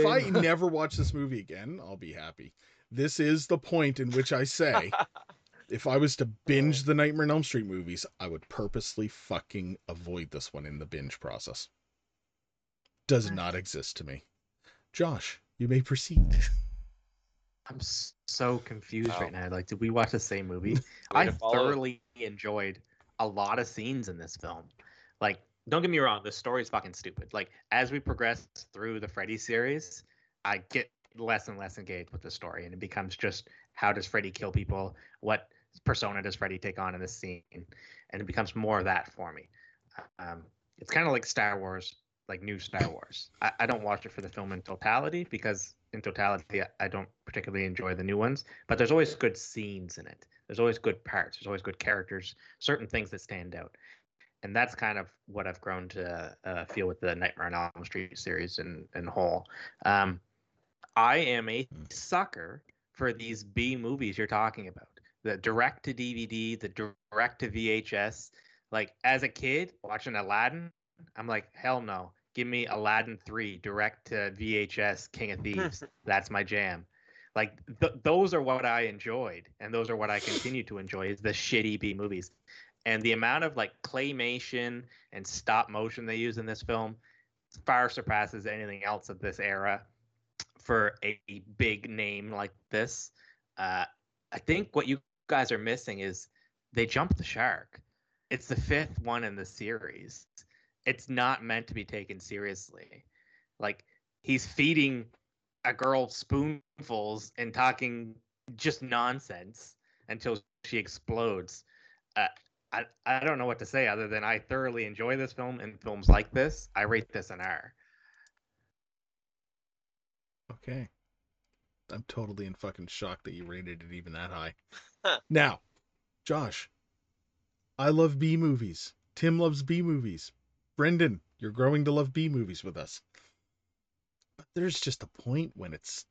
If I never watch this movie again, I'll be happy. This is the point in which I say, (laughs) if I was to binge the Nightmare on Elm Street movies, I would purposely fucking avoid this one in the binge process. Does not exist to me. Josh, you may proceed. (laughs) I'm so confused Oh. right now. Like, did we watch the same movie? (laughs) I thoroughly enjoyed a lot of scenes in this film. Like, don't get me wrong, the story's fucking stupid. Like, as we progress through the Freddy series, I get less and less engaged with the story, and it becomes just how does Freddy kill people? What persona does Freddy take on in this scene? And it becomes more of that for me. Um, it's kind of like Star Wars, like new Star Wars. I, I don't watch it for the film in totality because in totality, I- don't particularly enjoy the new ones. But there's always good scenes in it. There's always good parts. There's always good characters. Certain things that stand out, and that's kind of what I've grown to uh, feel with the Nightmare on Elm Street series in in whole. Um, I am a Hmm. sucker for these B movies you're talking about. The direct to DVD, the direct to VHS. Like as a kid watching Aladdin, I'm like, hell no. Give me Aladdin 3 direct to VHS King of (laughs) Thieves. That's my jam. Like th- those are what I enjoyed and those are what I continue to enjoy is the shitty B movies. And the amount of like claymation and stop motion they use in this film far surpasses anything else of this era for a big name like this. Uh, I think what you guys are missing is they jumped the shark. It's the fifth one in the series. It's not meant to be taken seriously. Like he's feeding a girl spoonfuls and talking just nonsense until she explodes. Uh, I I don't know what to say other than I thoroughly enjoy this film and films like this. I rate this an R. Okay. I'm totally in fucking shock that you rated it even that high. Huh. now, Josh, I love B movies. Tim loves B movies. Brendan, you're growing to love B movies with us. But there's just a point when it's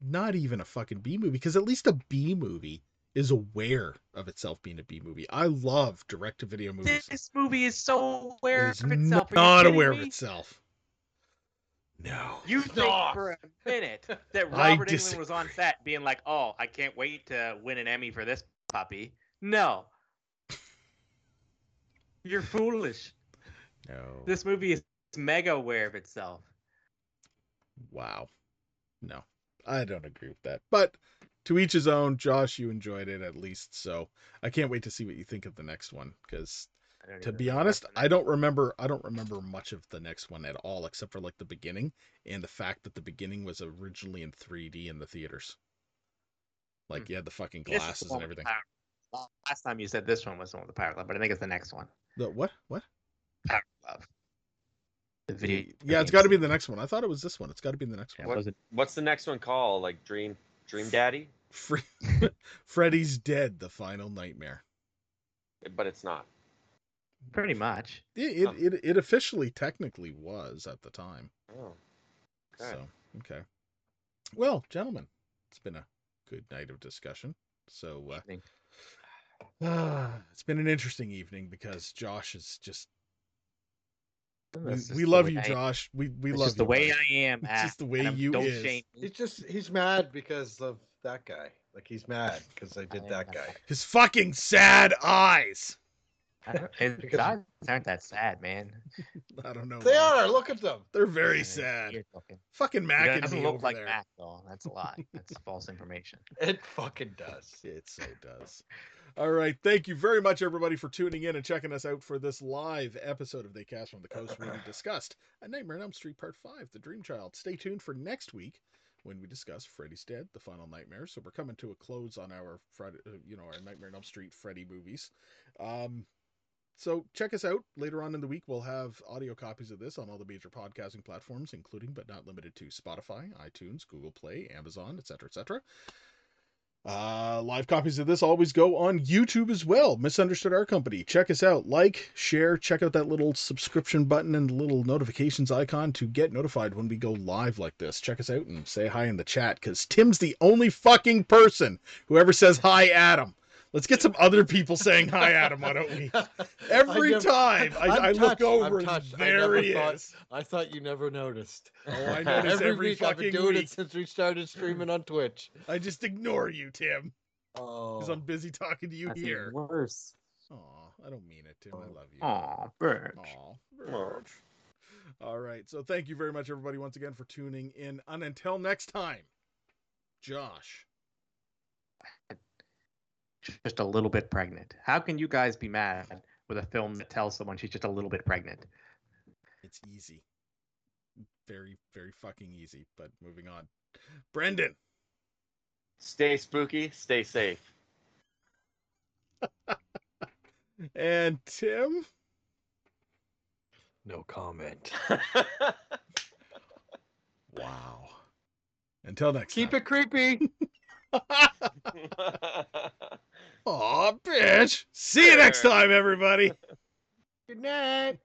not even a fucking B movie, because at least a B movie is aware of itself being a B movie. I love direct to video movies. This movie is so aware It is of itself. Are you not kidding aware of itself. No. You think Stop. for a minute (laughs) that I Robert Englund was on set being like, "Oh, I can't wait to win an Emmy for this puppy." No. (laughs) You're foolish. No. This movie is mega aware of itself. Wow. No, I don't agree with that. But to each his own. Josh, you enjoyed it at least, so I can't wait to see what you think of the next one. Because to be honest, I don't remember. I don't remember much of the next one at all, except for like the beginning and the fact that the beginning was originally in 3D in the theaters. Like Hmm. you had the fucking is the glasses and everything. Last time you said this one was the one with the power glove, but I think it's the next one. The what? What? Power glove. The video. Yeah, it's got to be the next one. I thought it was this one. It's got to be the next Yeah, one. was it? What's the next one called? Like Dream Dream Daddy? Fre- (laughs) Freddy's dead. The final nightmare. But it's not. Pretty much. It, Huh. it, it, it officially technically was at the time. Oh. Okay. So, okay. Well, gentlemen, it's been a good night of discussion. So, uh, Evening. (sighs) it's been an interesting evening because Josh is just. We, we love you, Josh. We we It's love just the way buddy. I am. It's just the way you don't is. shame me. He's just he's mad because of that guy. Like he's mad because I did I that guy. His fucking sad eyes. I don't- His (laughs) Because- eyes aren't that sad, man. (laughs) I don't know. They man. are. Look at them. They're very Yeah, sad. Fucking He Mac and doesn't me look over like there. Mac though. That's a lie. That's false information. (laughs) It fucking does. It so does. All right. Thank you very much, everybody, for tuning in and checking us out for this live episode of They Cast from the Coast where we (clears throat) discussed A Nightmare on Elm Street Part 5, The Dream Child. Stay tuned for next week when we discuss Freddy's Dead, The Final Nightmare. So we're coming to a close on our Friday, uh, you know, our Nightmare on Elm Street Freddy movies. Um, so check us out later on in the week. We'll have audio copies of this on all the major podcasting platforms, including but not limited to Spotify, iTunes, Google Play, Amazon, etc., etc. Uh, live copies of this always go on YouTube as well. Misunderstood Art Company. Check us out. Like, share, check out that little subscription button and little notifications icon to get notified when we go live like this. Check us out and say hi in the chat because Tim's the only fucking person who ever says hi, Adam. Let's get some other people saying hi, Adam. Why don't we? (laughs) Every never- time I, I'm look over, and. I there he thought- is. I thought you never noticed. (laughs) Oh, I notice every, every week I've been fucking doing week. it since we started streaming on Twitch. I just ignore you, Tim, Oh, because I'm busy talking to you That's even here. worse. Aw, I don't mean it, Tim. I love you. Aw, Birch. Aw, Verge. All right. So thank you very much, everybody, once again for tuning in. And until next time, Josh. Just a little bit pregnant. How can you guys be mad with a film that tells someone she's just a little bit pregnant? It's easy. Very, very fucking easy. But moving on. Brendan. Stay spooky, stay safe. (laughs) And Tim. no comment. (laughs) Wow. Until next Keep time. it creepy. (laughs) Aw, bitch. See you next time, everybody. (laughs) Good night.